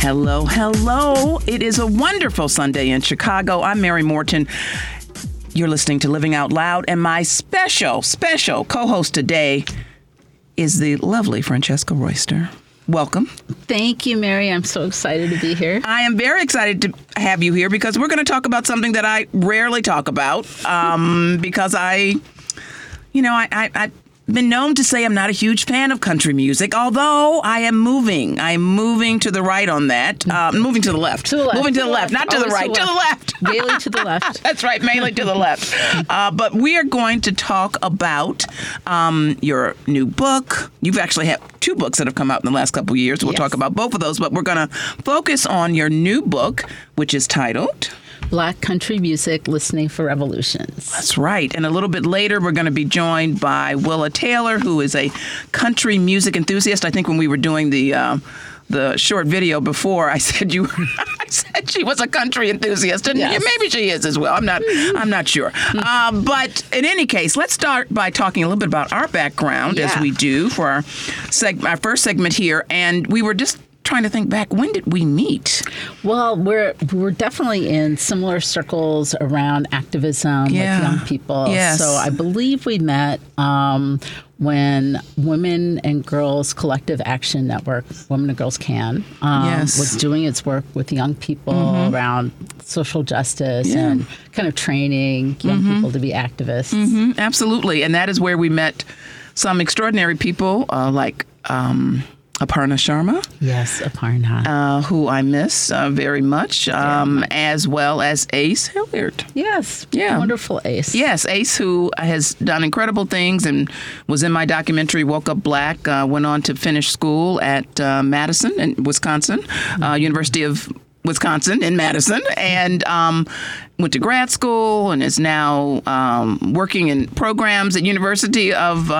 Hello, hello. It is a wonderful Sunday in Chicago. I'm Mary Morten. You're listening to Living Out Loud, and my special, special co host today is the lovely Francesca Royster. Welcome. Thank you, Mary. I'm so excited to be here. I am very excited to have you here because we're going to talk about something that I rarely talk about um, because I, you know, I, I, I been known to say I'm not a huge fan of country music, although I am moving. I'm moving to the right on that. Uh, moving to the left. To the left. Moving to, the, left, not to the right. To the left. Daily to the left. That's right, mainly to the left. Uh, but we are going to talk about um, your new book. You've actually had two books that have come out in the last couple of years. We'll Yes. talk about both of those, but we're going to focus on your new book, which is titled. Black country music, listening for revolutions. That's right. And a little bit later, we're going to be joined by Willa Taylor, who is a country music enthusiast. I think when we were doing the uh, the short video before, I said you, I said she was a country enthusiast, and Yes. maybe she is as well. I'm not, I'm not sure. Uh, but in any case, let's start by talking a little bit about our background, as we do for our seg- our first segment here. And we were just trying to think back. When did we meet? Well, we're we're definitely in similar circles around activism Yeah. with young people. Yes. So I believe we met um, when Women and Girls Collective Action Network, Women and Girls Can, um, Yes. was doing its work with young people around social justice Yeah. and kind of training young people to be activists. Mhm, absolutely. And that is where we met some extraordinary people uh, like um, Aparna Sharma. Yes, Aparna. uh, who I miss uh, very much, um, as well as Ace Hilliard. yes. Yeah. Wonderful ace. Yes, Ace, who has done incredible things and was in my documentary Woke Up Black, uh, went on to finish school at uh, Madison in Wisconsin, uh, University of Wisconsin in Madison, and um, went to grad school and is now um, working in programs at University of.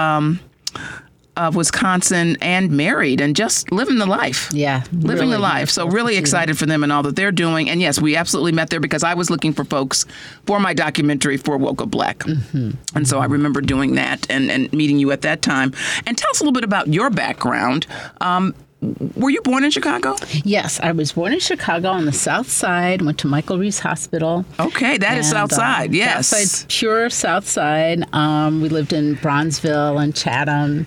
Of Wisconsin and married and just living the life Yeah. living really the life. So really excited for them and all that they're doing. And yes, we absolutely met there because I was looking for folks for my documentary for Woke Up Black. Mm-hmm. And so I remember doing that and, and meeting you at that time. And tell us a little bit about your background. Um, were you born in Chicago? Yes, I was born in Chicago on the South Side. Went to Michael Reese Hospital. Okay, that is And, South uh, Side. Yes. South Side, pure South Side. Um, we lived in Bronzeville and Chatham.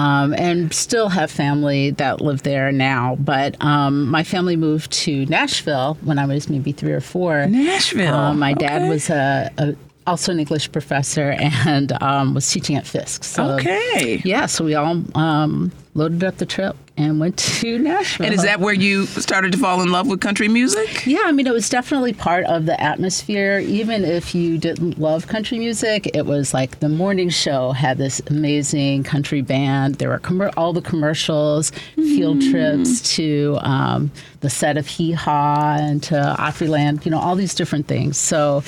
Um, and still have family that live there now. But um, my family moved to Nashville when I was maybe three or four. Nashville. Um, my dad Okay. was a, a also an English professor and um, was teaching at Fisk. So Okay. yeah, so we all um, loaded up the trip and went to Nashville. And is that where you started to fall in love with country music? Yeah, I mean, it was definitely part of the atmosphere. Even if you didn't love country music, it was like the morning show had this amazing country band. There were commer- all the commercials, field trips to um, the set of Hee Haw and to Opryland, you know, all these different things. So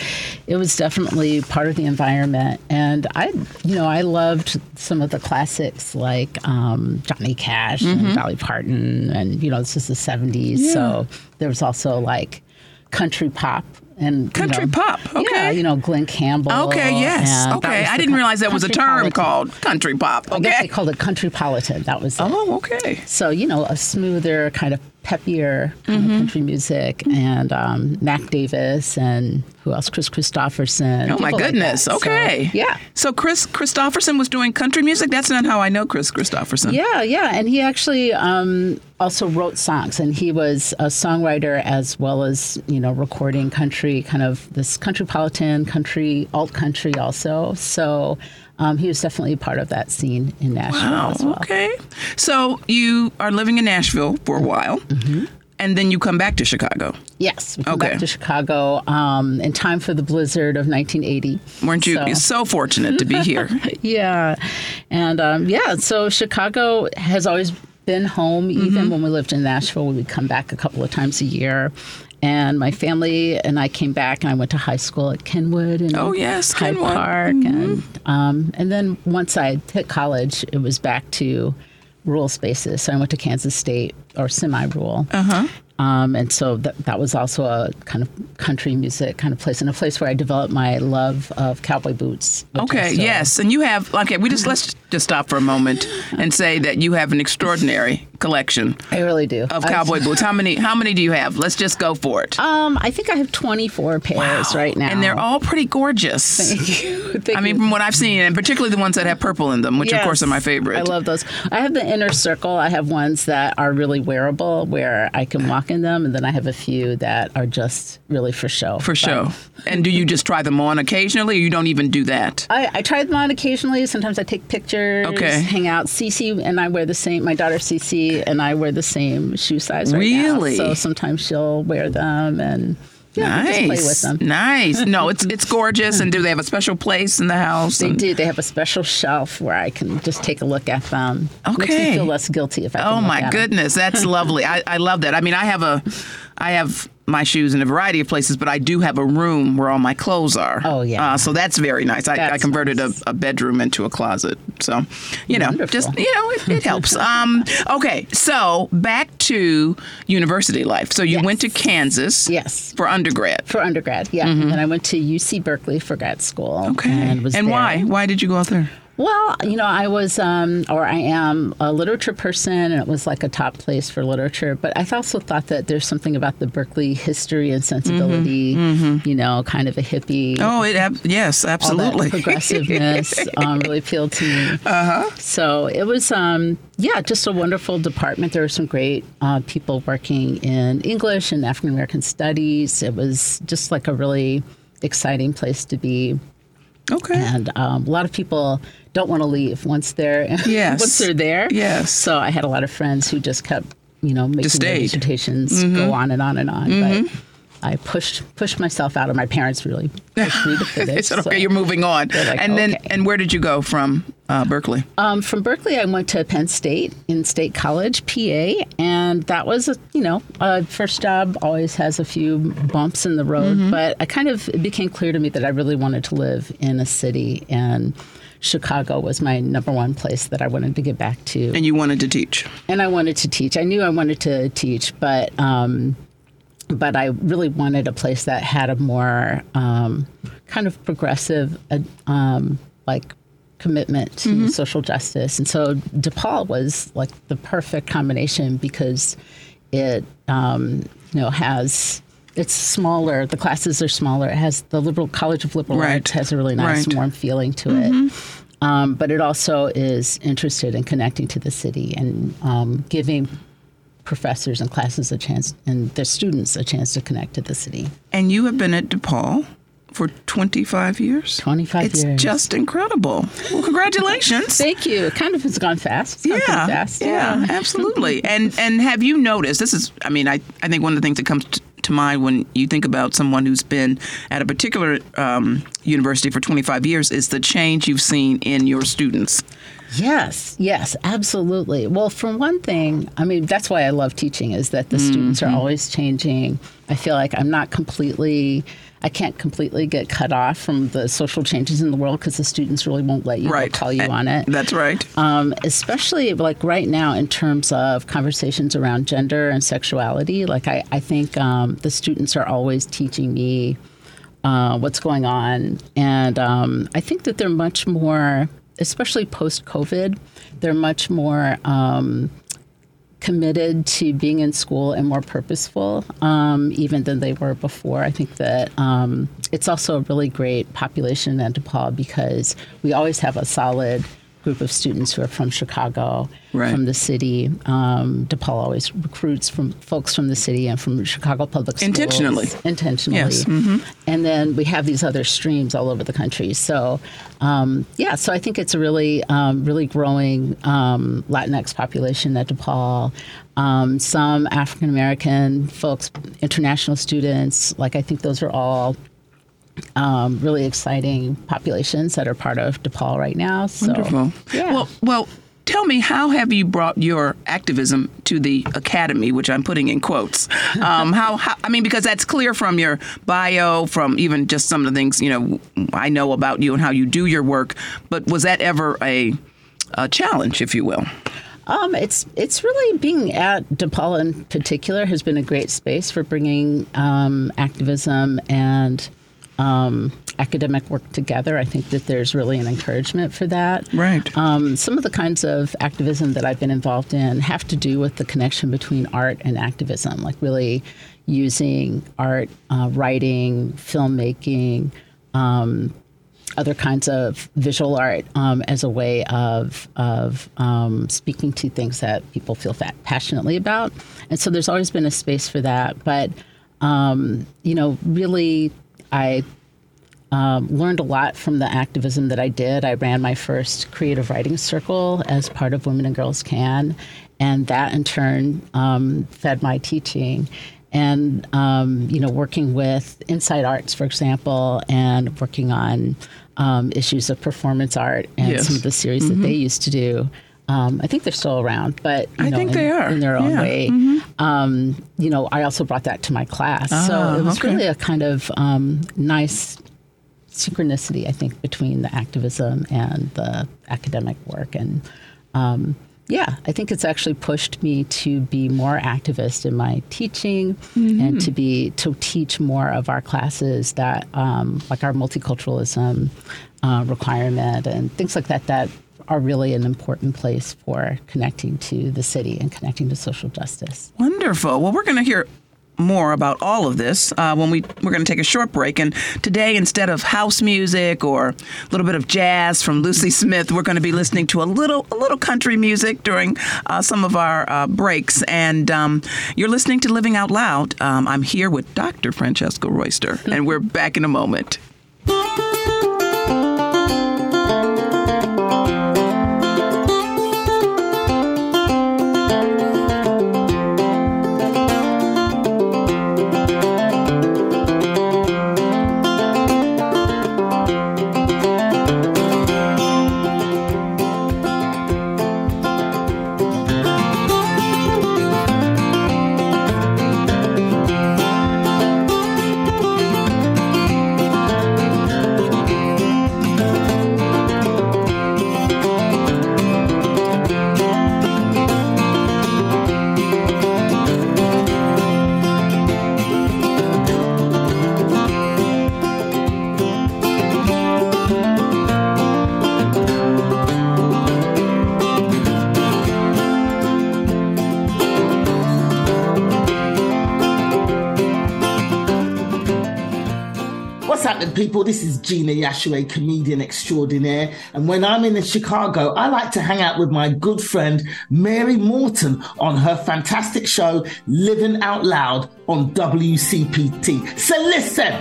it was definitely part of the environment. And I, you know, I loved some of the classics like um, Johnny Cash and Dolly Parton, and you know, this is the '70s, so there was also like country pop and you Country know, pop, Yeah, okay. you know, Glen Campbell. Okay, yes. Okay. I didn't realize that was a term called country pop. I guess Okay. they called it countrypolitan. That was it. Oh, okay. So you know, a smoother kind of peppier kind Mm-hmm. of country music, and um, Mac Davis and who else? Kris Kristofferson. Oh my people like goodness. So, okay. yeah. So Kris Kristofferson was doing country music. That's not how I know Kris Kristofferson. Yeah, yeah, and he actually um, also wrote songs, and he was a songwriter as well as you know recording country, kind of this countrypolitan, country, alt country, also. So um, he was definitely a part of that scene in Nashville Wow. as well. Okay. So you are living in Nashville for a while, and then you come back to Chicago. Yes, we come Okay. back to Chicago um, in time for the blizzard of 1980. Weren't you So- so, fortunate to be here? Yeah, and um, yeah, so Chicago has always been home. Mm-hmm. Even when we lived in Nashville, we would come back a couple of times a year. And my family and I came back, and I went to high school at Kenwood and Oh, yes, Hyde Kenwood. Park, and um, and then once I hit college, it was back to rural spaces. So I went to Kansas State or semi-rural. Uh-huh. Um, and so that, that was also a kind of country music kind of place, and a place where I developed my love of cowboy boots. Okay, yes. And you have, okay, we just, let's just stop for a moment and say that you have an extraordinary collection I really do. of cowboy boots. How many? How many do you have? Let's just go for it. Um, I think I have 24 pairs right now. and they're all pretty gorgeous. Thank you. Thank I mean, you. from what I've seen, and particularly the ones that have purple in them, which of course are my favorite. I love those. I have the inner circle. I have ones that are really wearable where I can walk in them, and then I have a few that are just really for show. for But show. And do you just try them on occasionally, or you don't even do that? I, I try them on occasionally. Sometimes I take pictures, Okay. hang out. Cece and I wear the same. My daughter Cece and I wear the same shoe size right Really? now. So sometimes she'll wear them, and yeah, nice, just play with them. nice. No, it's it's gorgeous. And do they have a special place in the house? They And- do. They have a special shelf where I can just take a look at them. Makes Okay. me feel less guilty if I. Oh my goodness, that's lovely. I, I love that. I mean, I have a, I have my shoes in a variety of places, but I do have a room where all my clothes are. Oh, yeah. Uh, so that's very nice. I, I converted nice. a, a bedroom into a closet. So, you know, Wonderful. just you know, it, it helps. Um, okay, so back to university life. So you Yes. went to Kansas. Yes. For undergrad. For undergrad, yeah. And then I went to UC Berkeley for grad school. Mm-hmm. Okay. And was and why? Why did you go out there? Well, you know, I was, um, or I am, a literature person, and it was like a top place for literature. But I also thought that there's something about the Berkeley history and sensibility, you know, kind of a hippie. Mm-hmm. Oh, it ab- yes, all that absolutely. progressiveness um, really appealed to me. Uh-huh. So it was, um, yeah, just a wonderful department. There were some great uh, people working in English and African American studies. It was just like a really exciting place to be. okay. And um, a lot of people don't want to leave once they're Yes. once they're there. Yes. So I had a lot of friends who just kept, you know, making their stayed. Mm-hmm. go on and on and on. But I pushed pushed myself out, and my parents really pushed me to They finish. said, okay, so. you're moving on. like, and then, okay. and where did you go from uh, Berkeley? Um, from Berkeley, I went to Penn State in State College, PA, and that was, a, you know, a first job always has a few bumps in the road, Mm-hmm. but I kind of it became clear to me that I really wanted to live in a city, and Chicago was my number one place that I wanted to get back to, And you wanted to teach. and I wanted to teach. I knew I wanted to teach, but um, but I really wanted a place that had a more um, kind of progressive, uh, um, like commitment to social justice. And so DePaul was like the perfect combination because it, um, you know, has. It's smaller. The classes are smaller. It has the liberal College of Liberal Right. Arts has a really nice Right. warm feeling to it. Um, but it also is interested in connecting to the city and um, giving professors and classes a chance and their students a chance to connect to the city. And you have been at DePaul for 25 years? 25 it's years. It's just incredible. Well, congratulations. Thank you. It kind of has gone fast. Gone yeah, fast. yeah, absolutely. And and have you noticed? This is, I mean, I, I think one of the things that comes t- to mind when you think about someone who's been at a particular um, university for 25 years is the change you've seen in your students. Yes, yes, absolutely. Well, for one thing, I mean, that's why I love teaching is that the students are always changing. I feel like I'm not completely, I can't completely get cut off from the social changes in the world because the students really won't let you Right. call you on it. That's right. um, especially like right now in terms of conversations around gender and sexuality. Like I, I think um, the students are always teaching me uh, what's going on, and um, I think that they're much more, especially post COVID, they're much more. Um, committed to being in school and more purposeful um, even than they were before. I think that um, it's also a really great population at DePaul because we always have a solid group of students who are from Chicago, Right. from the city. Um, DePaul always recruits from folks from the city and from Chicago public schools. Intentionally. Intentionally. Yes. Mm-hmm. And then we have these other streams all over the country. So, um, yeah, so I think it's a really, um, really growing um, Latinx population at DePaul. Um, some African American folks, international students, like I think those are all um, really exciting populations that are part of DePaul right now. So, Wonderful. Yeah. Well, well, tell me, how have you brought your activism to the academy, which I'm putting in quotes? Um, how, how? I mean, because that's clear from your bio, from even just some of the things you know I know about you and how you do your work. But was that ever a, a challenge, if you will? Um, it's it's really being at DePaul in particular has been a great space for bringing um, activism and um, academic work together. I think that there's really an encouragement for that. Right. Um, some of the kinds of activism that I've been involved in have to do with the connection between art and activism, like really using art, uh, writing, filmmaking, um, other kinds of visual art um, as a way of of um, speaking to things that people feel fat, passionately about, and so there's always been a space for that. But um, you know, really, I um, learned a lot from the activism that I did. I ran my first creative writing circle as part of Women and Girls Can, and that in turn um, fed my teaching and um, you know working with Inside Arts, for example, and working on um, issues of performance art and Yes. some of the series that they used to do. Um, I think they're still around, but you I know, think in, they are. in their own Yeah. way. Um, you know, I also brought that to my class, Ah, so it was okay. really a kind of um, nice synchronicity, I think, between the activism and the academic work. And um, yeah, I think it's actually pushed me to be more activist in my teaching and to be to teach more of our classes that, um, like our multiculturalism uh, requirement and things like that, that are really an important place for connecting to the city and connecting to social justice. Wonderful. Well, we're going to hear more about all of this uh, when we we're going to take a short break. And today, instead of house music or a little bit of jazz from Lucy Smith, we're going to be listening to a little a little country music during uh, some of our uh, breaks. And um, you're listening to Living Out Loud. Um, I'm here with Dr. Francesca Royster, and we're back in a moment. People? This is Gina Yashere, comedian extraordinaire. And when I'm in Chicago, I like to hang out with my good friend Mary Morten on her fantastic show, Living Out Loud on WCPT. So listen.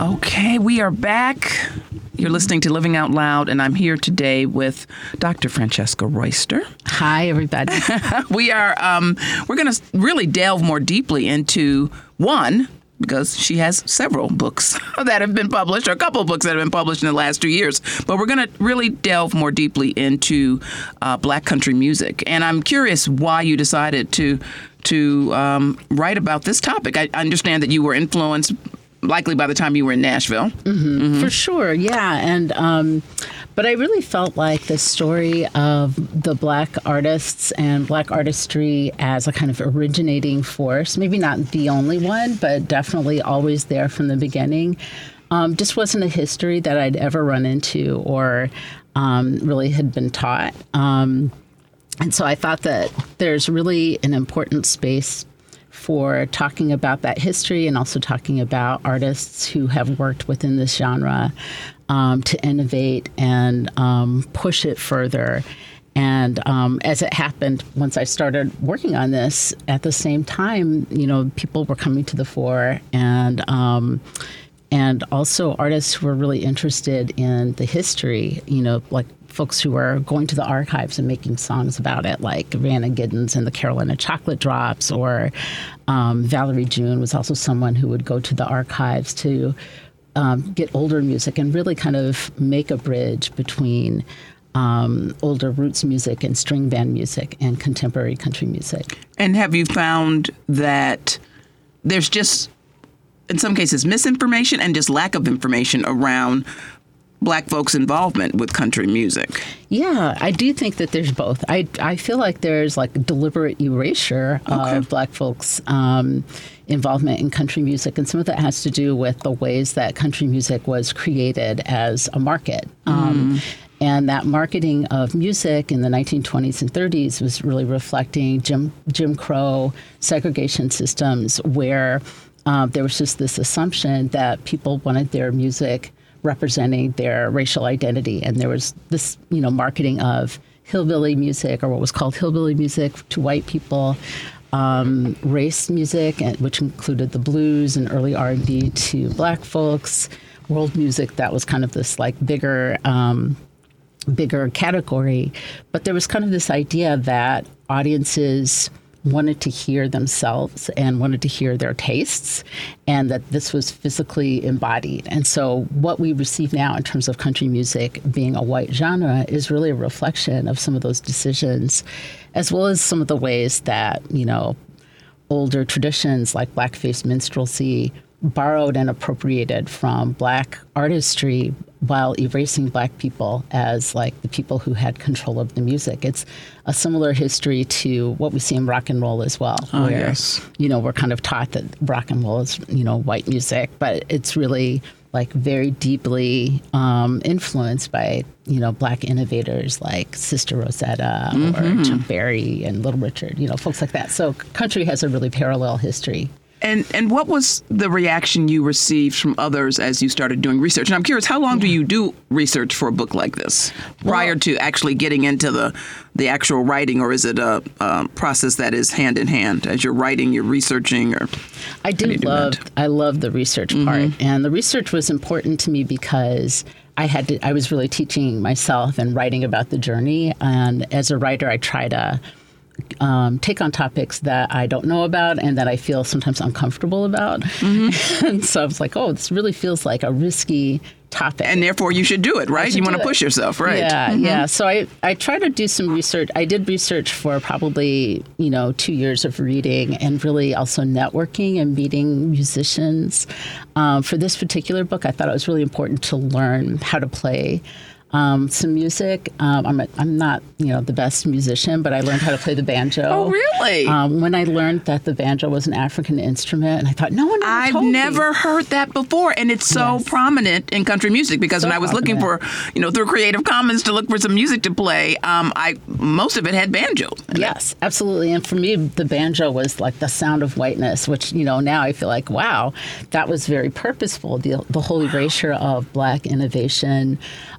Okay, we are back. You're listening to Living Out Loud, and I'm here today with Dr. Francesca Royster. Hi, everybody. we are um, we're going to really delve more deeply into one because she has several books that have been published or a couple of books that have been published in the last two years. But we're going to really delve more deeply into uh, black country music. And i'm curious why you decided to to um, write about this topic. I, I understand that you were influenced likely by the time you were in nashville For sure, yeah. And um, but I really felt like the story of the black artists and black artistry as a kind of originating force, maybe not the only one, but definitely always there from the beginning, um, just wasn't a history that I'd ever run into or um, really had been taught. Um, and so I thought that there's really an important space for talking about that history and also talking about artists who have worked within this genre um, to innovate and um, push it further. And um, as it happened, once I started working on this, at the same time, you know, people were coming to the fore, and um, and also artists who were really interested in the history. You know, like folks who were going to the archives and making songs about it, like Rhiannon Giddens and the Carolina Chocolate Drops, or um, Valerie June was also someone who would go to the archives to um, get older music and really kind of make a bridge between um, older roots music and string band music and contemporary country music. And have you found that there's just, in some cases, misinformation and just lack of information around black folks' involvement with country music? Yeah, I do think that there's both. I, I feel like there's like deliberate erasure Okay. of black folks' um, involvement in country music, and some of that has to do with the ways that country music was created as a market. Um, and that marketing of music in the 1920s and 30s was really reflecting Jim, Jim Crow segregation systems where um, there was just this assumption that people wanted their music representing their racial identity. And there was this, you know, marketing of hillbilly music or what was called hillbilly music to white people. Um, race music, which included the blues and early R&B to black folks, world music that was kind of this like bigger um, bigger category. But there was kind of this idea that audiences wanted to hear themselves and wanted to hear their tastes, and that this was physically embodied. And so, what we receive now in terms of country music being a white genre is really a reflection of some of those decisions, as well as some of the ways that, you know, older traditions like blackface minstrelsy borrowed and appropriated from black artistry while erasing black people as like the people who had control of the music. It's a similar history to what we see in rock and roll as well, Oh, where yes. you know we're kind of taught that rock and roll is you know white music, but it's really like very deeply um, influenced by you know black innovators like Sister Rosetta or Chuck Berry and Little Richard, you know folks like that. So country has a really parallel history. And and what was the reaction you received from others as you started doing research? And I'm curious, how long do you do research for a book like this prior to actually getting into the the actual writing, or is it a, um process that is hand in hand as you're writing, you're researching, or I do did do love that? I love the research part, and the research was important to me because I had to. I was really teaching myself and writing about the journey, and as a writer, I try to. Um, take on topics that I don't know about and that I feel sometimes uncomfortable about. and so I was like, oh, this really feels like a risky topic. and therefore you should do it, right? You want to push yourself, right? Yeah, yeah. So I, I try to do some research. I did research for probably, you know, two years of reading and really also networking and meeting musicians. Um, for this particular book, I thought it was really important to learn how to play. Um, some music. Um, I'm, a, I'm not, you know, the best musician, but I learned how to play the banjo. Oh, really? Um, when I learned that the banjo was an African instrument, and I thought, no one ever I've told me. never heard that before, and it's so Yes. prominent in country music. Because So when I was looking for, you know, through Creative Commons to look for some music to play, um, I most of it had banjos. in it. Yes, absolutely. And for me, the banjo was like the sound of whiteness, which, you know, now I feel like, wow, that was very purposeful. The, the whole erasure of black innovation.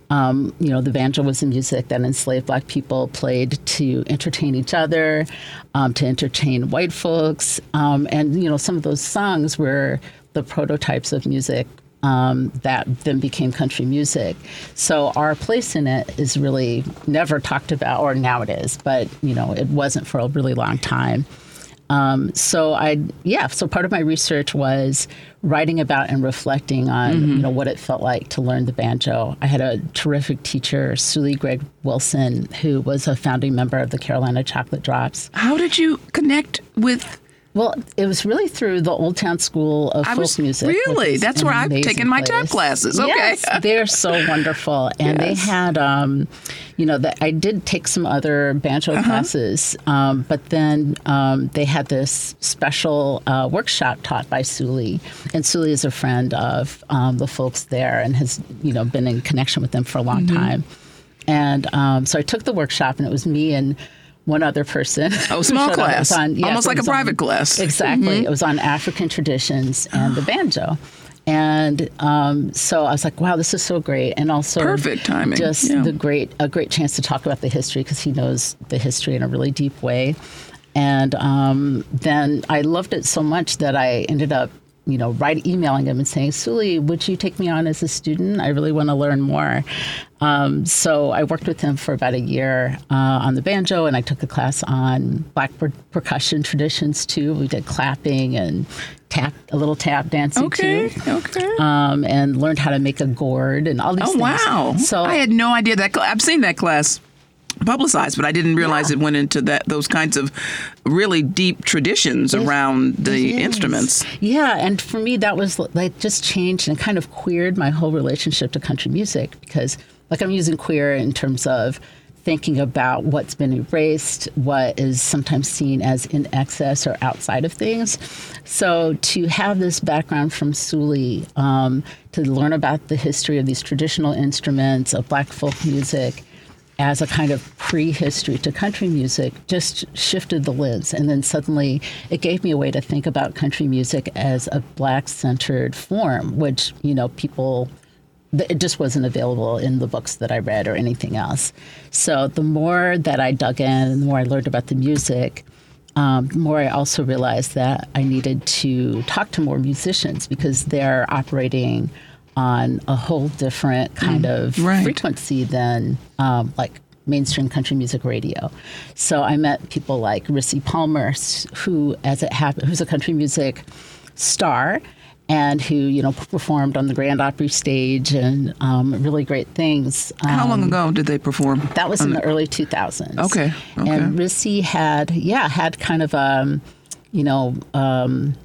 Um, you know, the banjo was the music that enslaved black people played to entertain each other, um, to entertain white folks. Um, and, you know, some of those songs were the prototypes of music um, that then became country music. So our place in it is really never talked about, or now it is, but you know it wasn't for a really long time. Um, so I, yeah. So part of my research was writing about and reflecting on, you know, what it felt like to learn the banjo. I had a terrific teacher, Sule Greg Wilson, who was a founding member of the Carolina Chocolate Drops. How did you connect with? Well, it was really through the Old Town School of I folk was- music. really? That's where I've taken my tap classes. Okay. Yes, they're so wonderful, and Yes. they had, um, you know, that I did take some other banjo Uh-huh. classes, um, but then um, they had this special uh, workshop taught by Sule, and Sule is a friend of um, the folks there and has, you know, been in connection with them for a long Mm-hmm. time. And um, so I took the workshop, and it was me and one other person. Oh, small class. on- yes, Almost like a was on- private class. Exactly. It was on African traditions and the banjo. And um, so I was like, wow, this is so great. And also Perfect timing. Just Yeah. the great a great chance to talk about the history because he knows the history in a really deep way. And um, then I loved it so much that I ended up, you know, write emailing him and saying, Sule, would you take me on as a student? I really want to learn more. Um, so I worked with him for about a year uh, on the banjo, and I took a class on black per- percussion traditions too. We did clapping and tap, a little tap dancing Okay. too, Okay. um, and learned how to make a gourd and all these oh things. wow! So I had no idea that. Cl- I've seen that class publicized, but I didn't realize Yeah. it went into that those kinds of really deep traditions around the instruments. Yeah, and for me, that was like just changed and kind of queered my whole relationship to country music because, like, I'm using queer in terms of thinking about what's been erased, what is sometimes seen as in excess or outside of things. So to have this background from Sule, um, to learn about the history of these traditional instruments of Black folk music as a kind of prehistory to country music just shifted the lens. And then suddenly it gave me a way to think about country music as a black centered form, which, you know, people, it just wasn't available in the books that I read or anything else. So the more that I dug in the more I learned about the music, um, the more I also realized that I needed to talk to more musicians because they're operating on a whole different kind of right. frequency than um, like mainstream country music radio. So I met people like Rissi Palmer, who, as it happened, who's a country music star. And who you know performed on the Grand Opry stage and um, really great things. How Um, long ago did they perform? that was in the early 2000s. Okay, okay. And Rissi had, yeah, had kind of um, you know, um,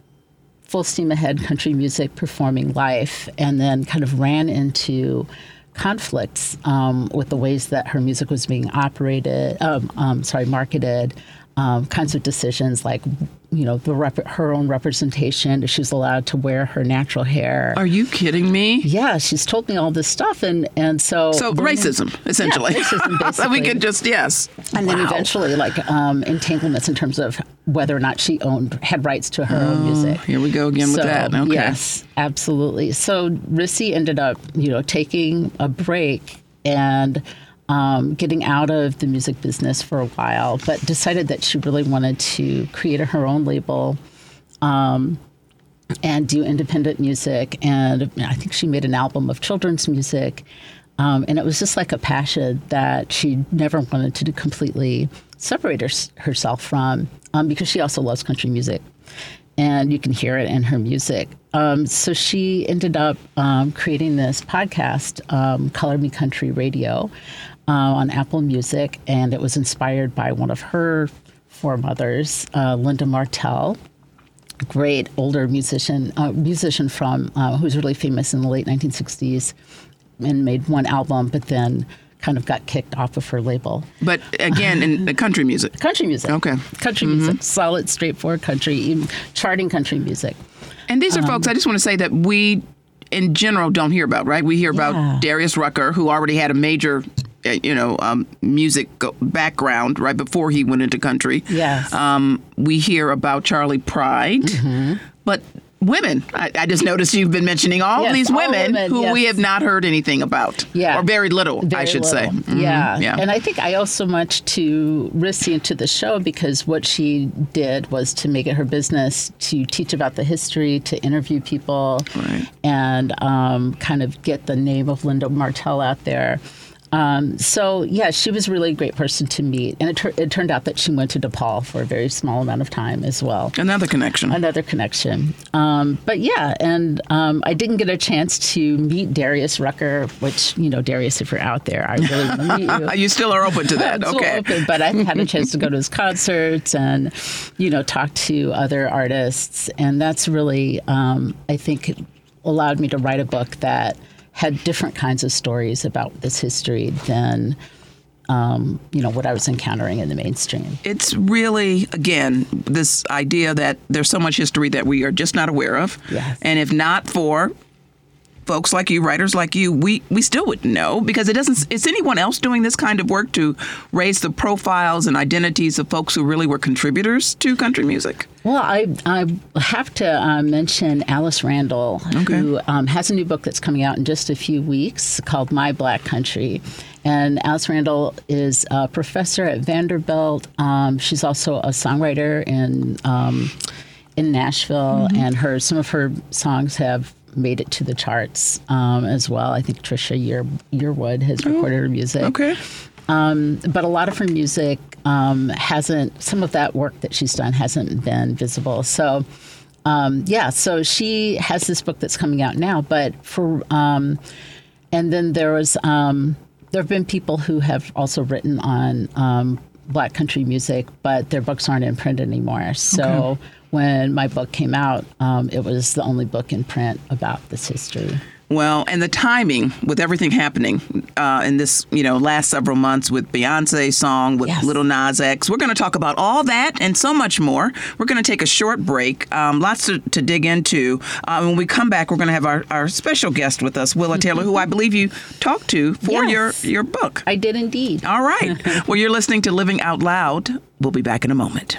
full steam ahead country music performing life, and then kind of ran into conflicts um, with the ways that her music was being operated, um, um, sorry, marketed, um, kinds of decisions like, you know, the rep- her own representation. She was allowed to wear her natural hair. Are you kidding me? yeah, she's told me all this stuff, and and so So racism, essentially. Yeah, racism, so we could just yes. and then eventually like um, entanglements in terms of whether or not she owned had rights to her own music Oh, Here we go again with that. Okay. yes absolutely so Rissi ended up you know taking a break and um, getting out of the music business for a while but decided that she really wanted to create her own label um, and do independent music. And I think she made an album of children's music. Um, and it was just like a passion that she never wanted to completely separate her, herself from um, because she also loves country music. And you can hear it in her music. Um, so she ended up um, creating this podcast, um, Color Me Country Radio, uh, on Apple Music. And it was inspired by one of her foremothers, uh, Linda Martell great older musician, uh, musician from uh, who was really famous in the late 1960s, and made one album, but then kind of got kicked off of her label. But again, in the country music. Country music. Okay. Country music, solid, straightforward country, even charting country music. And these are Um, folks, I just want to say that we, in general, don't hear about, right? We hear Yeah. about Darius Rucker, who already had a major, you know, um, music background right before he went into country. Yes. Mm-hmm. Um, we hear about Charley Pride, but women, I, I just noticed you've been mentioning all Yes, these all women, women, who we have not heard anything about. Yeah. Or very little, I Very should say. little. Mhm, Yeah. Yeah. And I think I owe so much to Rissi and to the show because what she did was to make it her business to teach about the history, to interview people, Right. and um, kind of get the name of Linda Martell out there. Um, so yeah, she was really a great person to meet, and it, tur- it turned out that she went to DePaul for a very small amount of time as well Another connection. another connection. Um, but yeah, and um, I didn't get a chance to meet Darius Rucker, which you know, Darius, if you're out there, I really want to meet you. you still are open to that. Okay. open, but I've had a chance to go to his concerts and, you know, talk to other artists, and that's really, um, I think, allowed me to write a book that had different kinds of stories about this history than, um, you know, what I was encountering in the mainstream. it's really again this idea that there's so much history that we are just not aware of Yes. and if not for folks like you writers like you we we still wouldn't know because it doesn't is anyone else doing this kind of work to raise the profiles and identities of folks who really were contributors to country music Well, I, I have to uh, mention Alice Randall, who um, has a new book that's coming out in just a few weeks called My Black Country. And Alice Randall is a professor at Vanderbilt. Um, she's also a songwriter in um, in Nashville, and her some of her songs have made it to the charts um, as well. I think Trisha Year, Yearwood has recorded her music okay um, but a lot of her music um, hasn't some of that work that she's done hasn't been visible so um, yeah so she has this book that's coming out now but for um, and then there was um, there have been people who have also written on um, black country music, but their books aren't in print anymore. So okay. When my book came out, um, it was the only book in print about this history. Well, and the timing with everything happening uh, in this, you know, last several months with Beyonce's song, with yes. Little Nas X, we're going to talk about all that and so much more. We're going to take a short break, um, lots to, to, dig into. Uh, when we come back, we're going to have our, our special guest with us, Willa Taylor, who I believe you talked to for yes. your, your book. I did indeed. All right. well, you're listening to Living Out Loud. We'll be back in a moment.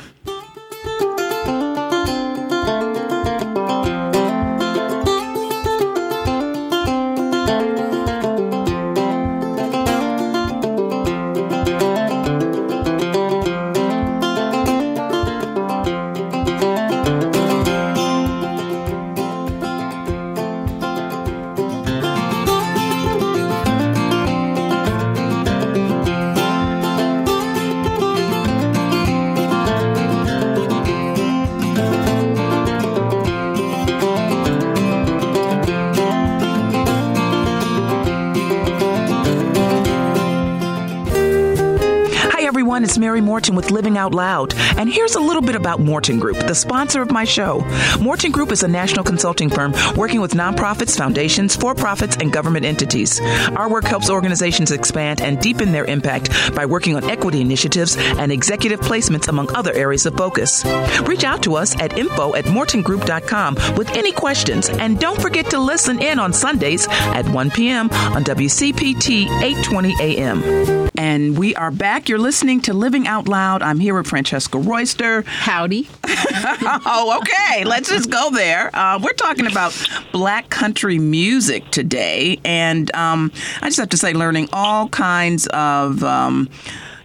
Everyone. It's Mary Morten with Living Out Loud. And here's a little bit about Morten Group, the sponsor of my show. Morten Group is a national consulting firm working with nonprofits, foundations, for profits, and government entities. Our work helps organizations expand and deepen their impact by working on equity initiatives and executive placements, among other areas of focus. Reach out to us at info at mortengroup.com with any questions. And don't forget to listen in on Sundays at 1 p.m. on WCPT 820 AM. And we are back. You're listening to Living Out Loud. I'm here with Francesca Royster. Howdy. oh, okay. Let's just go there. Uh, we're talking about black country music today. And um, I just have to say, learning all kinds of. Um,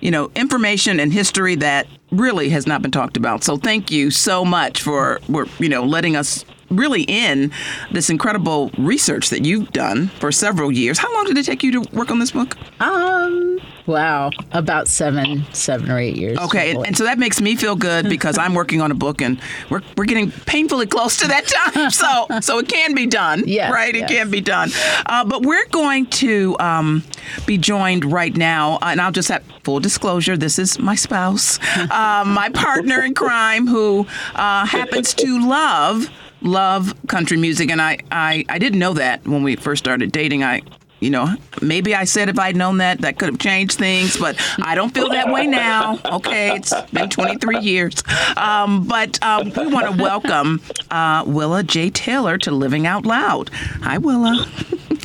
you know, information and history that really has not been talked about. So thank you so much for, for you know, letting us really in this incredible research that you've done for several years. How long did it take you to work on this book? Um, wow, about seven, seven or eight years. Okay, and, and, so that makes me feel good because I'm working on a book and we're, we're getting painfully close to that time. So so it can be done. Yes, right, yes. it can be done. Uh, but we're going to um, be joined right now, and I'll just have full disclosure. This is my spouse, uh, my partner in crime, who uh, happens to love love country music, and I, I, I didn't know that when we first started dating. I you know, maybe I said if I'd known that, that could have changed things, but I don't feel that way now. Okay, it's been 23 years. Um, but um, we want to welcome uh, Willa J. Taylor to Living Out Loud. Hi, Willa.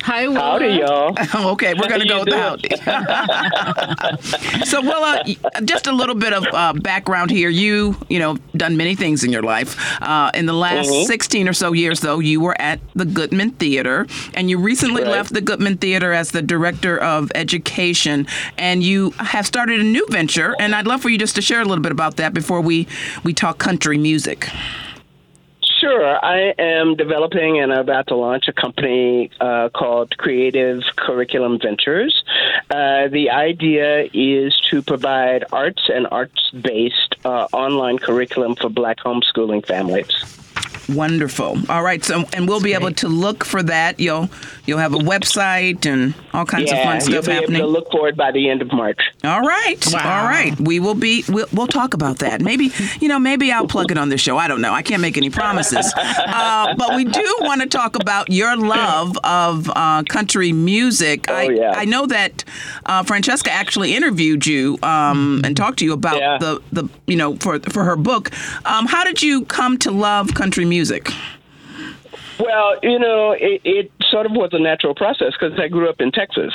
Hi, Willa. Howdy, y'all. okay, we're going to go without. so, Willa, just a little bit of uh, background here. You, you know, done many things in your life. Uh, in the last mm-hmm. 16 or so years, though, you were at the Goodman Theater, and you recently right. left the Goodman Theater as the director of education, and you have started a new venture. And I'd love for you just to share a little bit about that before we we talk country music. Sure. I am developing and about to launch a company uh, called Creative Curriculum Ventures. Uh, the idea is to provide arts and arts based uh, online curriculum for black homeschooling families. Wonderful. All right. So, and we'll That's be great. able to look for that. You'll you'll have a website and all kinds yeah, of fun stuff you'll be happening. Able to look for it by the end of March. All right. Wow. All right. We will be. We'll, we'll talk about that. Maybe you know. Maybe I'll plug it on the show. I don't know. I can't make any promises. uh, but we do want to talk about your love of uh, country music. Oh, I yeah. I know that uh, Francesca actually interviewed you um, and talked to you about yeah. the the you know for for her book. Um, how did you come to love country music? Music? Well, you know, it, it, sort of was a natural process because I grew up in Texas,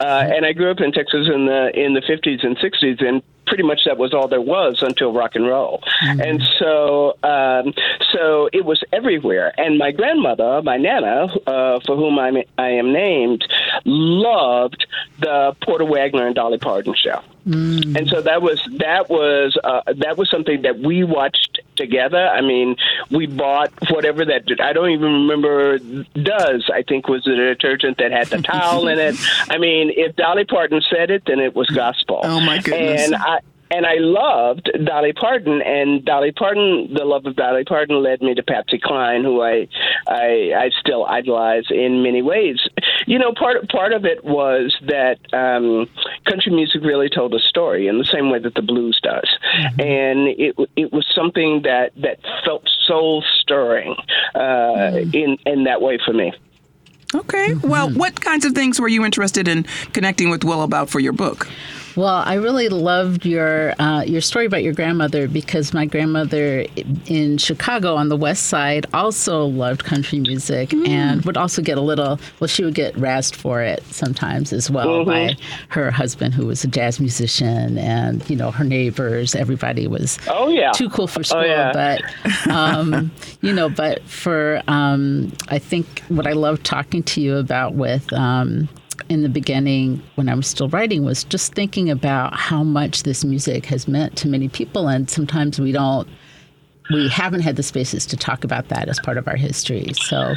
uh, and I grew up in Texas in the in the fifties and sixties, and pretty much that was all there was until rock and roll, mm-hmm. and so um, so it was everywhere. And my grandmother, my nana, uh, for whom I'm, I am named, loved the Porter Wagoner and Dolly Parton show. Mm. And so that was that was uh, that was something that we watched together. I mean, we bought whatever that I don't even remember does. I think was the detergent that had the towel in it. I mean, if Dolly Parton said it, then it was gospel. Oh my goodness! And I and I loved Dolly Parton, and Dolly Parton, the love of Dolly Parton led me to Patsy Cline, who I, I, I still idolize in many ways. You know, part part of it was that um, country music really told a story in the same way that the blues does, mm-hmm. and it it was something that that felt soul stirring uh, mm. in in that way for me. Okay. Mm-hmm. Well, what kinds of things were you interested in connecting with Will about for your book? Well, I really loved your uh, your story about your grandmother because my grandmother in Chicago on the West Side also loved country music mm. and would also get a little. Well, she would get razzed for it sometimes as well mm-hmm. by her husband, who was a jazz musician, and you know her neighbors. Everybody was oh yeah too cool for school, oh, yeah. but um, you know, but for um, I think what I love talking to you about with. Um, in the beginning when I was still writing was just thinking about how much this music has meant to many people, and sometimes we don't, we haven't had the spaces to talk about that as part of our history. So.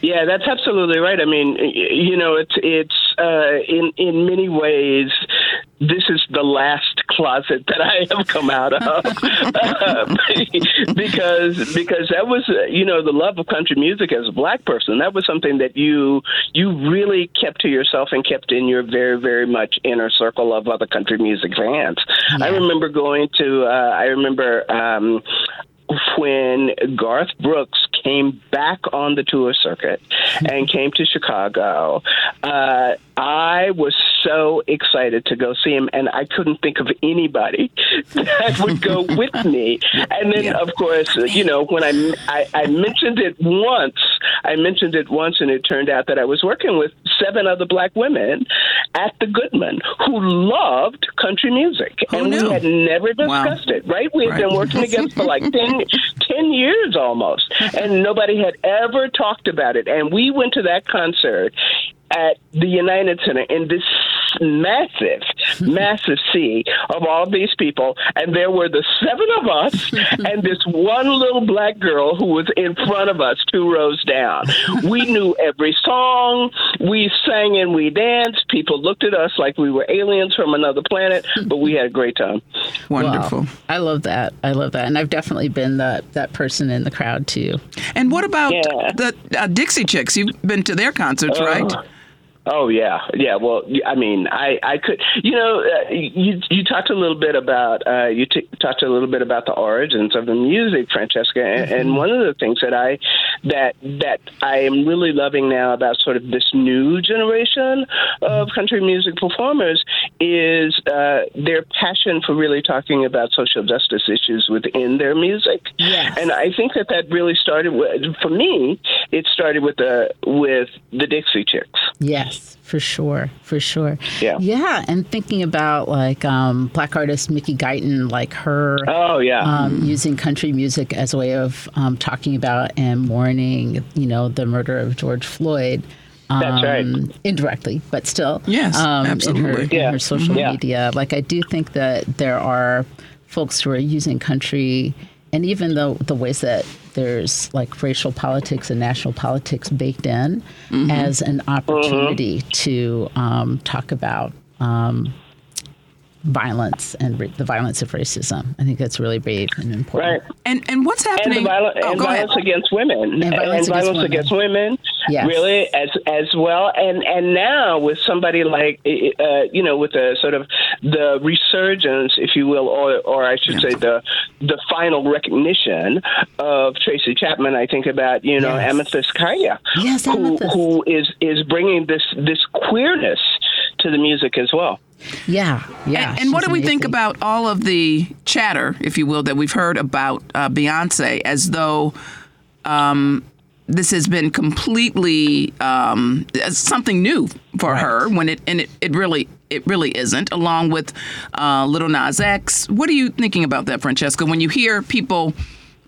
Yeah, that's absolutely right. I mean, you know, it's it's uh, in in many ways this is the last closet that I have come out of because because that was you know the love of country music as a black person that was something that you you really kept to yourself and kept in your very very much inner circle of other country music fans. Yeah. I remember going to uh, I remember um, when Garth Brooks came back on the tour circuit and came to Chicago, uh, I was so excited to go see him, and I couldn't think of anybody that would go with me. And then, yeah. of course, you know, when I, I I mentioned it once, I mentioned it once, and it turned out that I was working with seven other black women at the Goodman who loved country music, who and knew? we had never discussed wow. it. Right? We had right. been working together for like 10, 10 years almost, and nobody had ever talked about it. And we went to that concert at the United Center in this massive, massive sea of all these people, and there were the seven of us and this one little black girl who was in front of us, two rows down. We knew every song, we sang and we danced. People looked at us like we were aliens from another planet, but we had a great time. Wonderful. Wow. I love that. I love that, and I've definitely been that that person in the crowd too. And what about yeah. the uh, Dixie Chicks? You've been to their concerts, uh, right? Oh yeah, yeah. Well, I mean, I, I could, you know, uh, you you talked a little bit about uh, you t- talked a little bit about the origins of the music, Francesca, and, mm-hmm. and one of the things that I that that I am really loving now about sort of this new generation of country music performers is uh, their passion for really talking about social justice issues within their music. Yes. And I think that that really started with, for me, it started with the with the Dixie Chicks. Yes, for sure, for sure. Yeah, yeah. And thinking about like um, black artist Mickey Guyton, like her. Oh yeah. Um. Using country music as a way of um, talking about and mourning, you know, the murder of George Floyd. That's right. Um, indirectly, but still. Yes, um, absolutely. In her, yeah. in her social yeah. media, like I do think that there are folks who are using country, and even though the ways that there's like racial politics and national politics baked in mm-hmm. as an opportunity mm-hmm. to um, talk about um, violence and re- the violence of racism. I think that's really brave and important. Right. And and what's happening? And, viol- oh, and violence ahead. against women. And violence, and against, violence women. against women. Yes. Really, as as well. And and now with somebody like uh, you know with the sort of the resurgence, if you will, or or I should yeah. say the the final recognition of Tracy Chapman. I think about you know yes. Amythyst Kiah, yes, who Amethyst. who is is bringing this this queerness to the music as well. Yeah, yeah. And, and what do we amazing. think about all of the chatter, if you will, that we've heard about uh, Beyonce as though um, this has been completely um, something new for Right. her when it and it, it really it really isn't. Along with uh, Lil Nas X, what are you thinking about that, Francesca? When you hear people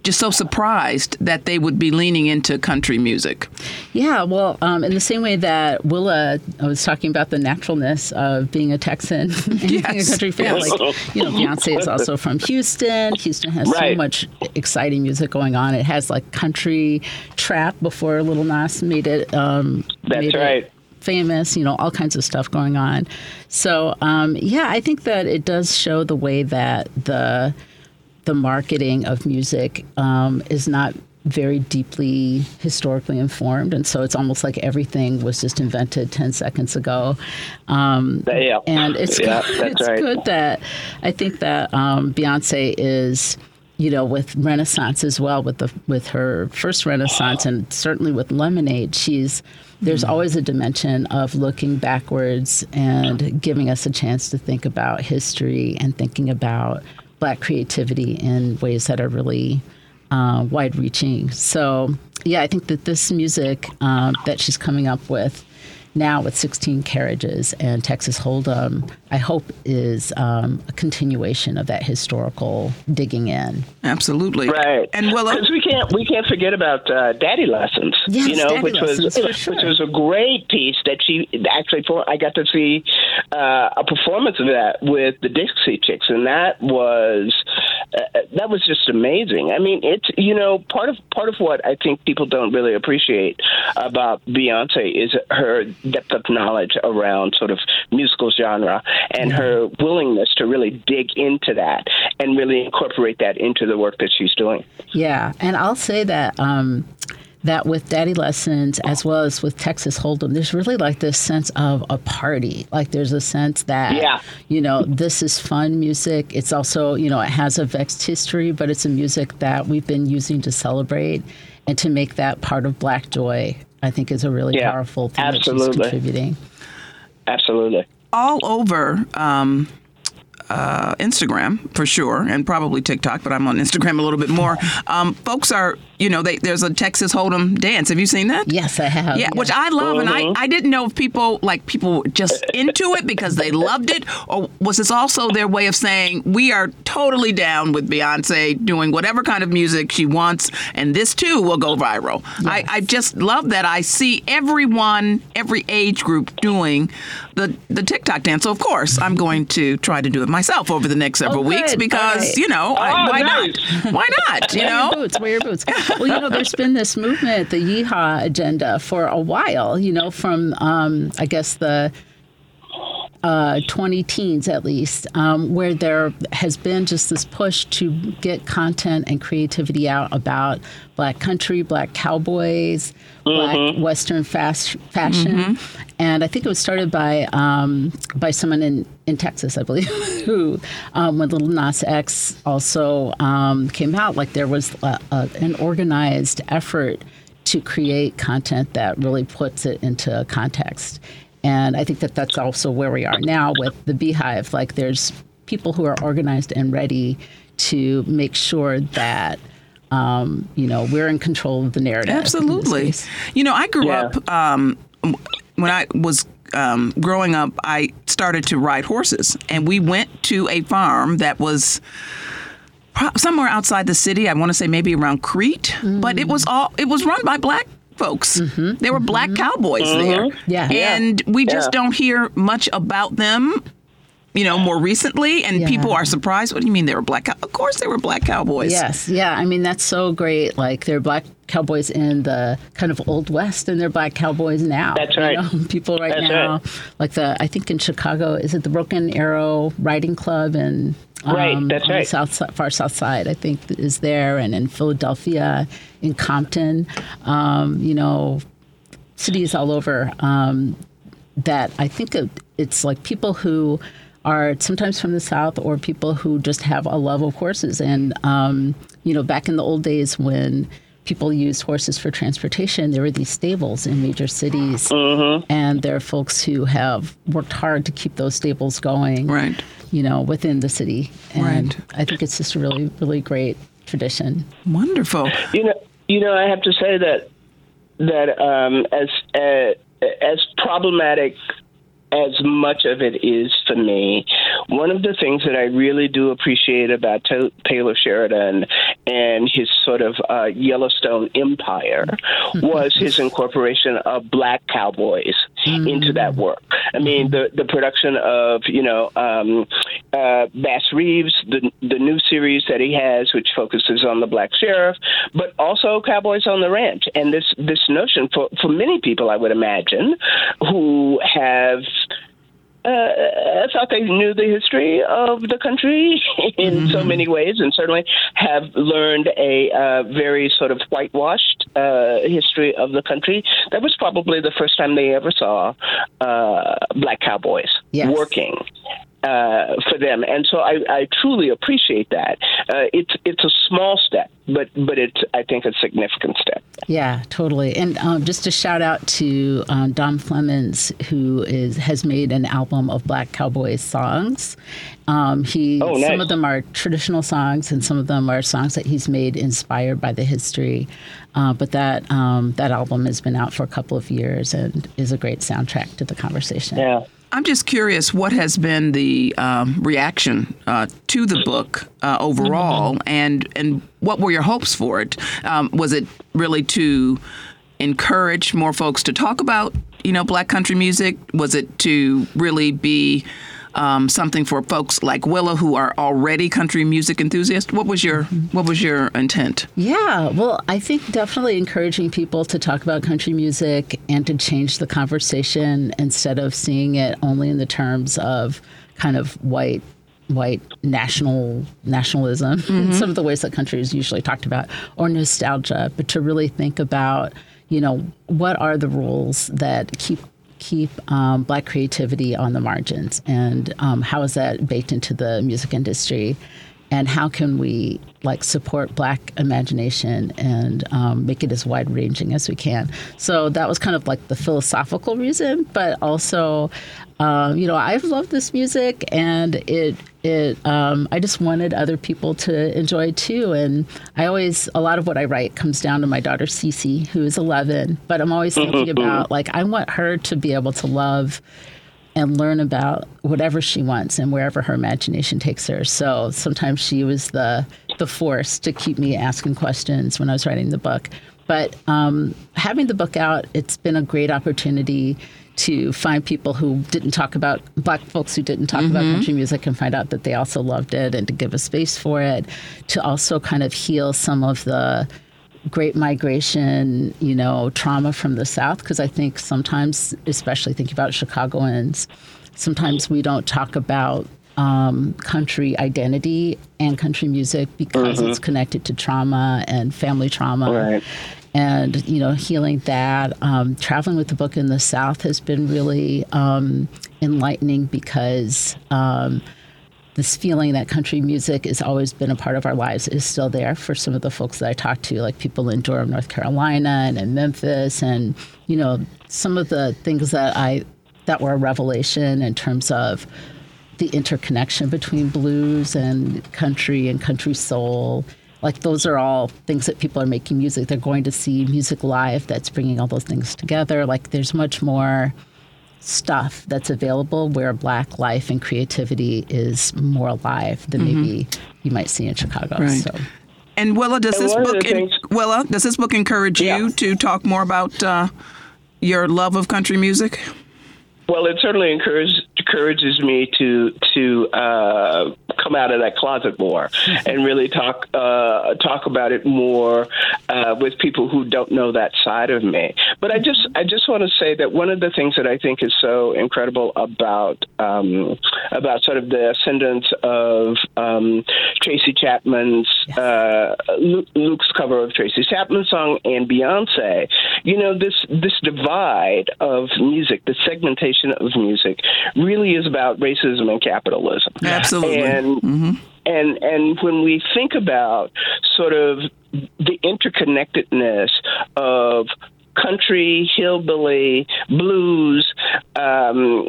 just so surprised that they would be leaning into country music. Yeah, well, um, in the same way that Willa I was talking about the naturalness of being a Texan and being a country fan. Yes. Like, you know, Beyonce is also from Houston. Houston has so much exciting music going on. It has like country trap before Lil Nas made it. Um, That's made it right. famous, you know, all kinds of stuff going on. So, um, yeah, I think that it does show the way that the the marketing of music um, is not very deeply historically informed, and so it's almost like everything was just invented ten seconds ago. Um, yeah. And it's yeah, good, it's right. good that I think that um, Beyonce is you know, with Renaissance as well, with the with her first Renaissance, and certainly with Lemonade, she's there's mm-hmm. always a dimension of looking backwards and giving us a chance to think about history and thinking about black creativity in ways that are really uh, wide reaching. So, yeah, I think that this music um, that she's coming up with now with 16 carriages and Texas Hold'em, I hope is um, a continuation of that historical digging in. Absolutely, right. And well, because we can't we can't forget about uh, Daddy Lessons, yes, you know, Daddy which lessons, was sure. which was a great piece that she actually for I got to see uh, a performance of that with the Dixie Chicks, and that was uh, that was just amazing. I mean, it's you know part of part of what I think people don't really appreciate about Beyonce is her depth of knowledge around sort of musical genre and mm-hmm. her willingness to really dig into that and really incorporate that into the work that she's doing. Yeah, and I'll say that. Um, that with Daddy Lessons as well as with Texas Hold'em, there's really like this sense of a party. Like there's a sense that, yeah. you know, this is fun music. It's also, you know, it has a vexed history, but it's a music that we've been using to celebrate and to make that part of Black Joy. I think is a really yeah, powerful thing absolutely. that she's contributing. Absolutely. All over um, uh, Instagram for sure, and probably TikTok, but I'm on Instagram a little bit more. Um, folks are you know, they, there's a Texas Hold'em dance. Have you seen that? Yes, I have. Yeah, which I love, and I, Mm-hmm. I didn't know if people like people were just into it because they loved it, or was this also their way of saying we are totally down with Beyonce doing whatever kind of music she wants, and this too will go viral. I, I just love that I see everyone, every age group doing the the TikTok dance. So of course, I'm going to try to do it myself over the next several Oh, weeks because All right. you know I, Oh, why nice. not? Why not? You Wear know. your boots. Wear your boots. well, you know, there's been this movement, the Yeehaw agenda, for a while. You know, from um, I guess the uh, 20 teens at least, um, where there has been just this push to get content and creativity out about black country, black cowboys, black Western fast fashion. And I think it was started by um, by someone in, in Texas, I believe, who, um, when Lil Nas X also um, came out, like there was a, a, an organized effort to create content that really puts it into context. And I think that that's also where we are now with the BeyHive. Like, there's people who are organized and ready to make sure that, um, you know, we're in control of the narrative. Absolutely. You know, I grew Yeah. up um, when I was um, growing up. I started to ride horses, and we went to a farm that was pro- somewhere outside the city. I want to say maybe around Crete, but it was all it was run by black folks. Mm-hmm. There were black mm-hmm. cowboys mm-hmm. there, Yeah. Yeah. and we just Yeah. don't hear much about them. You know, more recently, and Yeah. people are surprised. What do you mean they were black? cow-" Of course, they were black cowboys. Yes, yeah. I mean, that's so great. Like, they're black cowboys in the kind of old west, and they're black cowboys now. That's you right. know? People right That's now, right. like the, I think in Chicago, is it the Broken Arrow Riding Club? And Right, um, that's on the right. south far south side, I think, is there, and in Philadelphia, in Compton, um, you know, cities all over. Um, that I think it- it's like people who are sometimes from the South or people who just have a love of horses. And, um, you know, back in the old days when people used horses for transportation, there were these stables in major cities. And there are folks who have worked hard to keep those stables going, Right. you know, within the city. And Right. I think it's just a really, really great tradition. Wonderful. You know, you know, I have to say that that um, as uh, as problematic as much of it is for me, one of the things that I really do appreciate about Ta- Taylor Sheridan and his sort of uh, Yellowstone empire was his incorporation of black cowboys into that work. I mean, the the production of you know um, uh, Bass Reeves, the the new series that he has, which focuses on the black sheriff, but also Cowboys on the Ranch, and this this notion for for many people, I would imagine, who have uh, I thought they knew the history of the country in mm-hmm. so many ways, and certainly have learned a uh, very sort of whitewashed uh, history of the country. That was probably the first time they ever saw uh, black cowboys yes. working uh, for them, and so I, I truly appreciate that. Uh, it's it's a small step, but but it's I think a significant step. Yeah, totally. And um, just a shout out to um, Dom Flemons, who is has made an album of Black Cowboy songs. Um, he oh, nice. some of them are traditional songs, and some of them are songs that he's made inspired by the history. Uh, but that um, that album has been out for a couple of years and is a great soundtrack to the conversation. Yeah. I'm just curious what has been the um, reaction uh, to the book uh, overall, mm-hmm. and and what were your hopes for it? Um, was it really to encourage more folks to talk about you know black country music? Was it to really be um, something for folks like Willa who are already country music enthusiasts? What was your what was your intent? Yeah, well, I think definitely encouraging people to talk about country music and to change the conversation instead of seeing it only in the terms of kind of white white national nationalism mm-hmm. some of the ways that country is usually talked about or nostalgia but to really think about you know what are the rules that keep keep um, black creativity on the margins? And um, how is that baked into the music industry and how can we like support black imagination and um, make it as wide ranging as we can? So that was kind of like the philosophical reason but also um, you know i've loved this music and it it um, i just wanted other people to enjoy too. And i always a lot of what i write comes down to my daughter Cece, who is 11 but i'm always thinking about like i want her to be able to love and learn about whatever she wants and wherever her imagination takes her. So sometimes she was the the force to keep me asking questions when I was writing the book. But um, having the book out, it's been a great opportunity to find people who didn't talk about black folks who didn't talk mm-hmm. about country music and find out that they also loved it and to give a space for it to also kind of heal some of the great migration, you know, trauma from the South, because I think sometimes, especially thinking about Chicagoans, sometimes we don't talk about um, country identity and country music because mm-hmm. it's connected to trauma and family trauma. Right. And you know, healing that, um, traveling with the book in the South has been really um, enlightening because um, this feeling that country music has always been a part of our lives is still there for some of the folks that I talk to, like people in Durham, North Carolina, and in Memphis, and you know some of the things that I that were a revelation in terms of the interconnection between blues and country and country soul. Like those are all things that people are making music. They're going to see music live that's bringing all those things together. Like there's much more stuff that's available where black life and creativity is more alive than mm-hmm. maybe you might see in Chicago. Right. So. And Willa, does and this book in, Willa, does this book encourage yeah. you to talk more about uh, your love of country music? Well, it certainly encourages encourages me to to uh, come out of that closet more and really talk uh, talk about it more uh, with people who don't know that side of me. But I just I just want to say that one of the things that I think is so incredible about um, about sort of the ascendance of um, Tracy Chapman's uh, Luke's cover of Tracy Chapman's song and Beyonce, you know this this divide of music, the segmentation of music, really is about racism and capitalism. Absolutely. And mm-hmm. and and when we think about sort of the interconnectedness of country, hillbilly, blues, um,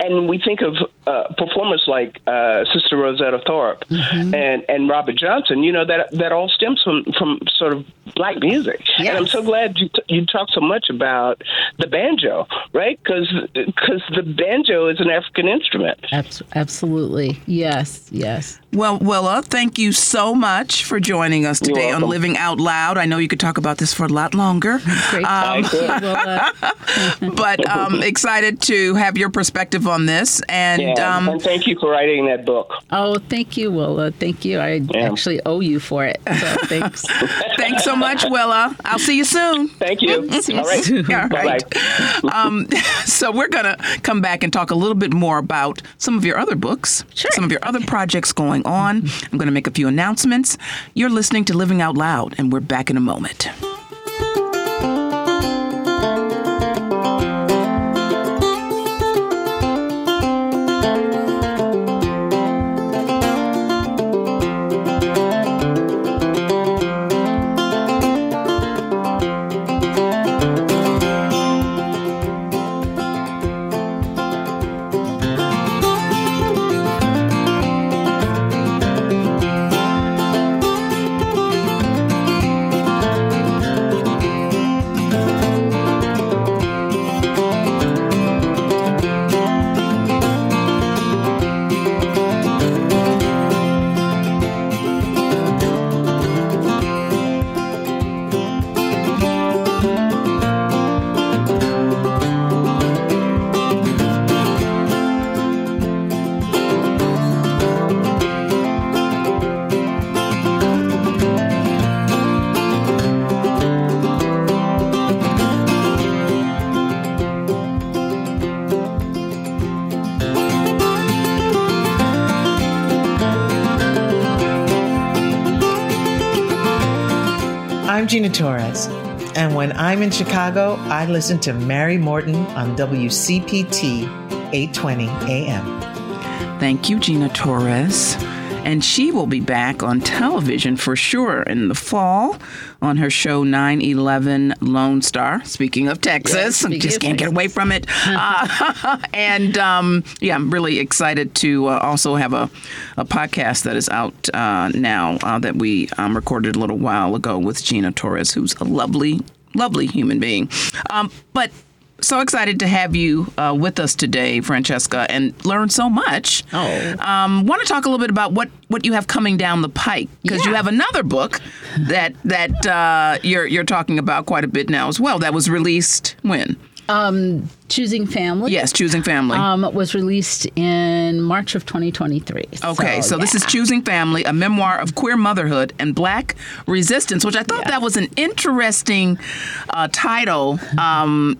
and we think of uh, performers like uh, Sister Rosetta Tharpe mm-hmm. and and Robert Johnson. You know that that all stems from from sort of black music. Yes. And I'm so glad you t- you talk so much about the banjo, right? Because because the banjo is an African instrument. absolutely, yes, yes. Well, Willa, thank you so much for joining us today on. Living Out Loud. I know you could talk about this for a lot longer. Great Um, talk. Well, but um, excited to have your perspective on this. And Yeah, um, and thank you for writing that book. oh, thank you, Willa. Thank you. I actually owe you for it. So thanks. thanks so much, Willa. I'll see you soon. Thank you. See you All right. soon. All Bye Um, so we're going to come back and talk a little bit more about some of your other books, Sure. some of your other projects going on. I'm going to make a few announcements. You're listening to Living Out Loud, and we're back in a moment. Gina Torres, and when I'm in Chicago, I listen to Mary Morten on WCPT 820 AM. Thank you, Gina Torres. And she will be back on television for sure in the fall on her show 9 11 Lone Star. Speaking of Texas, speaking just can't get away from it. Uh, and um, yeah, I'm really excited to uh, also have a, a podcast that is out uh, now uh, that we um, recorded a little while ago with Gina Torres, who's a lovely, lovely human being. Um, but so excited to have you uh, with us today, Francesca, and learn so much. Oh. Um, want to talk a little bit about what, what you have coming down the pike because you have another book that that uh, you're you're talking about quite a bit now as well. That was released when? Choosing Family. Yes, choosing family. Um, was released in March of 2023. Okay, so, this is. Choosing Family, a memoir of queer motherhood and black resistance, which I thought Yeah. that was an interesting uh, title. Um,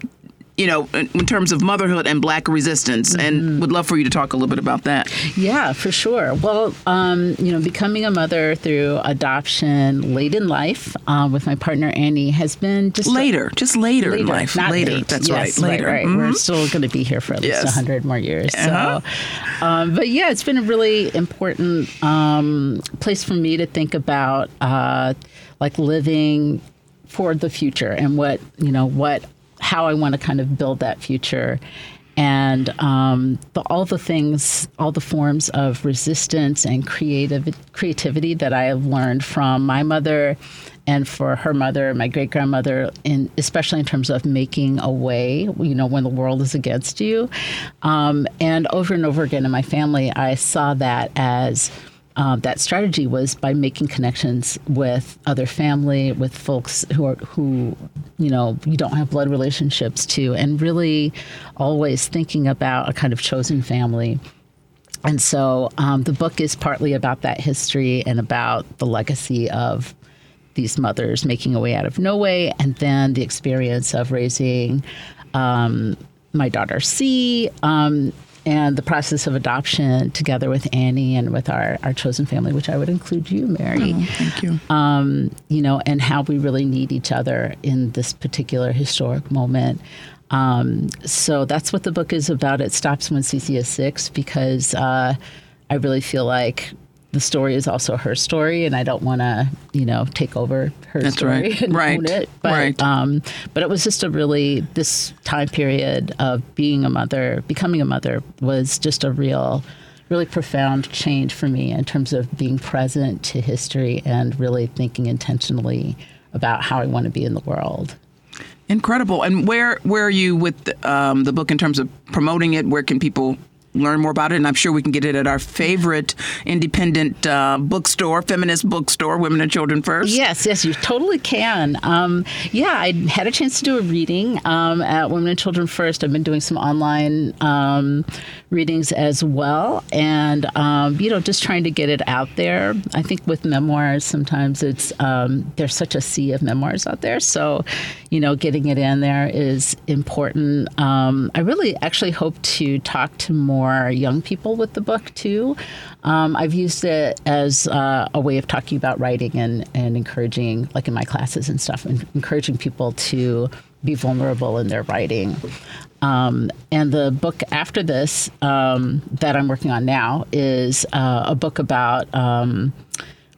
you know, in, in terms of motherhood and black resistance, Mm-hmm. and would love for you to talk a little bit about that. Yeah, for sure. Well, um, you know, becoming a mother through adoption late in life uh, with my partner Annie has been just Later, just later, in life. not later, late. that's Yes, right. Later, Right, We're Mhm. still going to be here for at least Yes. a 100 more years. Uh-huh. So, um, but yeah, it's been a really important um, place for me to think about, uh, like living for the future and what you know what how I want to kind of build that future. And um, the, all the things, all the forms of resistance and creative creativity that I have learned from my mother, and for her mother, my great grandmother, in especially in terms of making a way, you know, when the world is against you. Um, and over and over again in my family, I saw that as um, that strategy was by making connections with other family, with folks who are who you know you don't have blood relationships to, and really always thinking about a kind of chosen family. And so um, the book is partly about that history and about the legacy of these mothers making a way out of no way, and then the experience of raising um, my daughter C. Um, and the process of adoption together with Annie and with our, our chosen family, which I would include you, Mary. Thank you. Um, you know, and how we really need each other in this particular historic moment. Um, so that's what the book is about. It stops when Cece is six because uh, I really feel like the story is also her story, and I don't want to, you know, take over her That's story right. and Right. own it. But, Right. um, but it was just a really this time period of being a mother, becoming a mother was just a real, really profound change for me in terms of being present to history and really thinking intentionally about how I want to be in the world. Incredible. And where where are you with um, the book in terms of promoting it? Where can people learn more about it, and I'm sure we can get it at our favorite independent uh, bookstore, feminist bookstore, Women and Children First. Yes, yes, you totally can. Um, yeah, I had a chance to do a reading um, at Women and Children First. I've been doing some online um, readings as well, and um, you know, just trying to get it out there. I think with memoirs, sometimes it's um, there's such a sea of memoirs out there, so you know, getting it in there is important. Um, I really actually hope to talk to more young people with the book too. Um, I've used it as uh, a way of talking about writing and, and encouraging, like in my classes and stuff, and encouraging people to be vulnerable in their writing. Um, and the book after this um, that I'm working on now is uh, a book about um,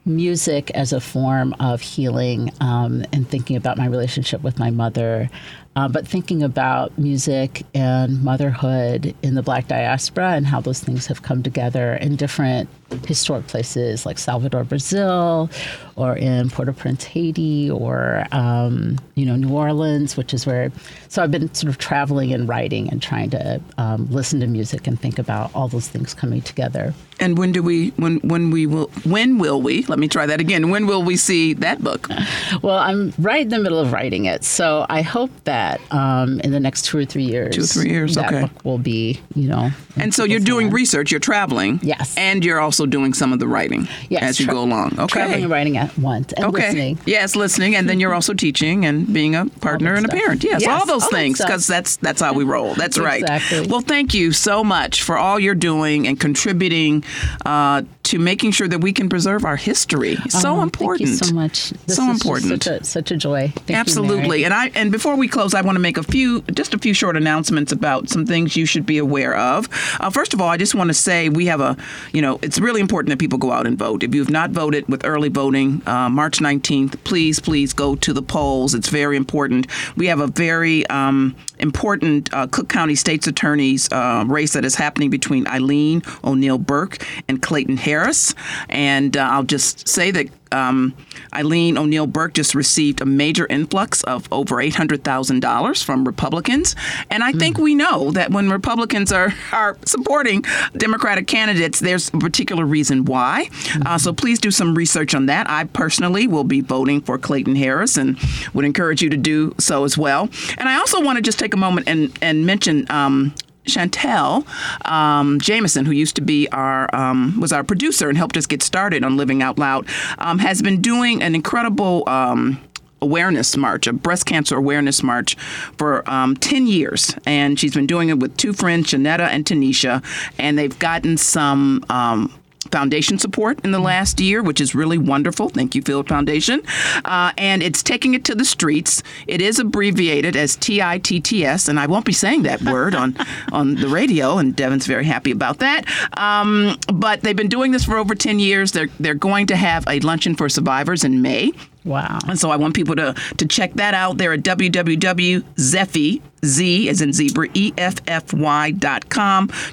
music as a form of healing um, and thinking about my relationship with my mother, uh, but thinking about music and motherhood in the black diaspora and how those things have come together in different historic places like Salvador, Brazil, or in Port-au-Prince, Haiti, or um, you know New Orleans, which is where. So I've been sort of traveling and writing and trying to um, listen to music and think about all those things coming together. And when do we? When when we will? When will we? Let me try that again. When will we see that book? Well, I'm right in the middle of writing it, so I hope that um, in the next two or three years, two or three years, that okay, book will be you know. And so you're doing research. You're traveling. Yes. And you're also doing some of the writing. Yes, As you tra- go along. Okay. Traveling and writing at once and okay. listening. Yes, listening, and then you're also teaching and being a partner and a parent. Yes, Yes, all those all things stuff. because that's that's how we roll. That's right. Exactly. Well, thank you so much for all you're doing and contributing uh, to making sure that we can preserve our history. So Oh, important. Thank you so much. This So important. Such a, such a joy. Thank you, Absolutely. Mary. and I and before we close, I want to make a few just a few short announcements about some things you should be aware of. Uh, first of all, I just want to say we have a you know it's really important that people go out and vote. If you've not voted with early voting, uh, March 19th, please please go to the polls. It's very important. We have a very um, important uh, Cook County State's Attorney's uh, race that is happening between Eileen O'Neill Burke and Clayton Harris. And uh, I'll just say that um, Eileen O'Neill Burke just received a major influx of over $800,000 from Republicans. And I think we know that when Republicans are, are supporting Democratic candidates, there's a particular reason why. Uh, so please do some research on that. I personally will be voting for Clayton Harris and would encourage you to do so as well. And I also want to just take a moment and, and mention um, Chantel um, Jameson, who used to be our um, was our producer and helped us get started on Living Out Loud, um, has been doing an incredible. Um, Awareness March, a breast cancer awareness march for um, 10 years. And she's been doing it with two friends, Janetta and Tanisha, and they've gotten some um, foundation support in the last year, which is really wonderful. Thank you, Field Foundation. Uh, and it's taking it to the streets. It is abbreviated as TITTS, and I won't be saying that word on, on the radio, and Devin's very happy about that. Um, but they've been doing this for over 10 years. They're, they're going to have a luncheon for survivors in May. Wow. And so I want people to to check that out. They're at www.zeffy, Z as in zebra, E-F-F-Y dot.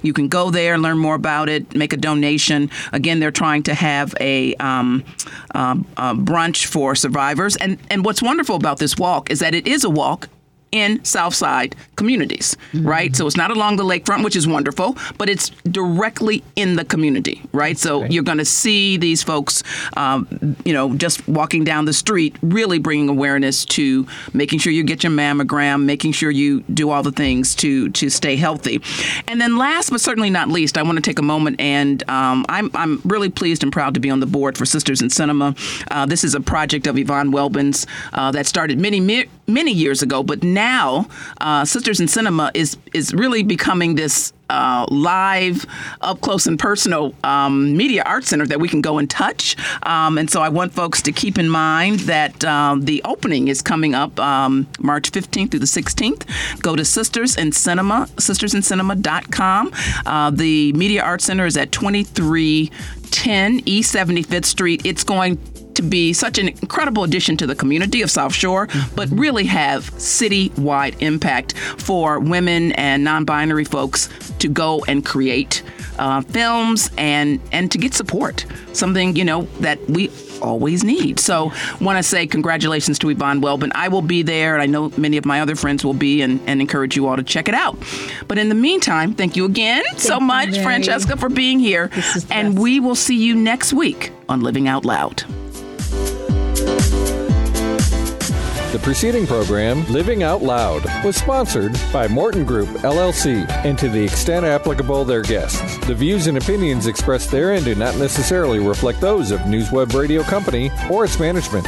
You can go there, learn more about it, make a donation. Again, they're trying to have a, um, um, a brunch for survivors. And, and what's wonderful about this walk is that it is a walk in Southside communities, right? So it's not along the lakefront, which is wonderful, but it's directly in the community, right? so you're going to see these folks, um, you know, just walking down the street, really bringing awareness to making sure you get your mammogram, making sure you do all the things to to stay healthy. And then last but certainly not least, I want to take a moment and um, I'm I'm really pleased and proud to be on the board for Sisters in Cinema. Uh, this is a project of Yvonne Welbon's uh, that started many many years ago, but now uh, Sisters in Cinema is is really becoming this uh, live, up close and personal um, media art center that we can go and touch. Um, and so I want folks to keep in mind that um, the opening is coming up um, March 15th through the 16th. Go to Sisters in Cinema, sistersincinema.com. Uh, the media art center is at 2310 East 75th Street. It's going to be such an incredible addition to the community of South Shore, but really have city-wide impact for women and non-binary folks to go and create uh, films and and to get support. Something you know that we always need. So, want to say congratulations to Yvonne Welbon. I will be there, and I know many of my other friends will be, and, and encourage you all to check it out. But in the meantime, thank you again thank so much. Francesca, for being here. And best. we will see you next week on Living Out Loud. The preceding program, Living Out Loud, was sponsored by Morten Group, LLC, and to the extent applicable, their guests. The views and opinions expressed therein do not necessarily reflect those of NewsWeb Radio Company or its management.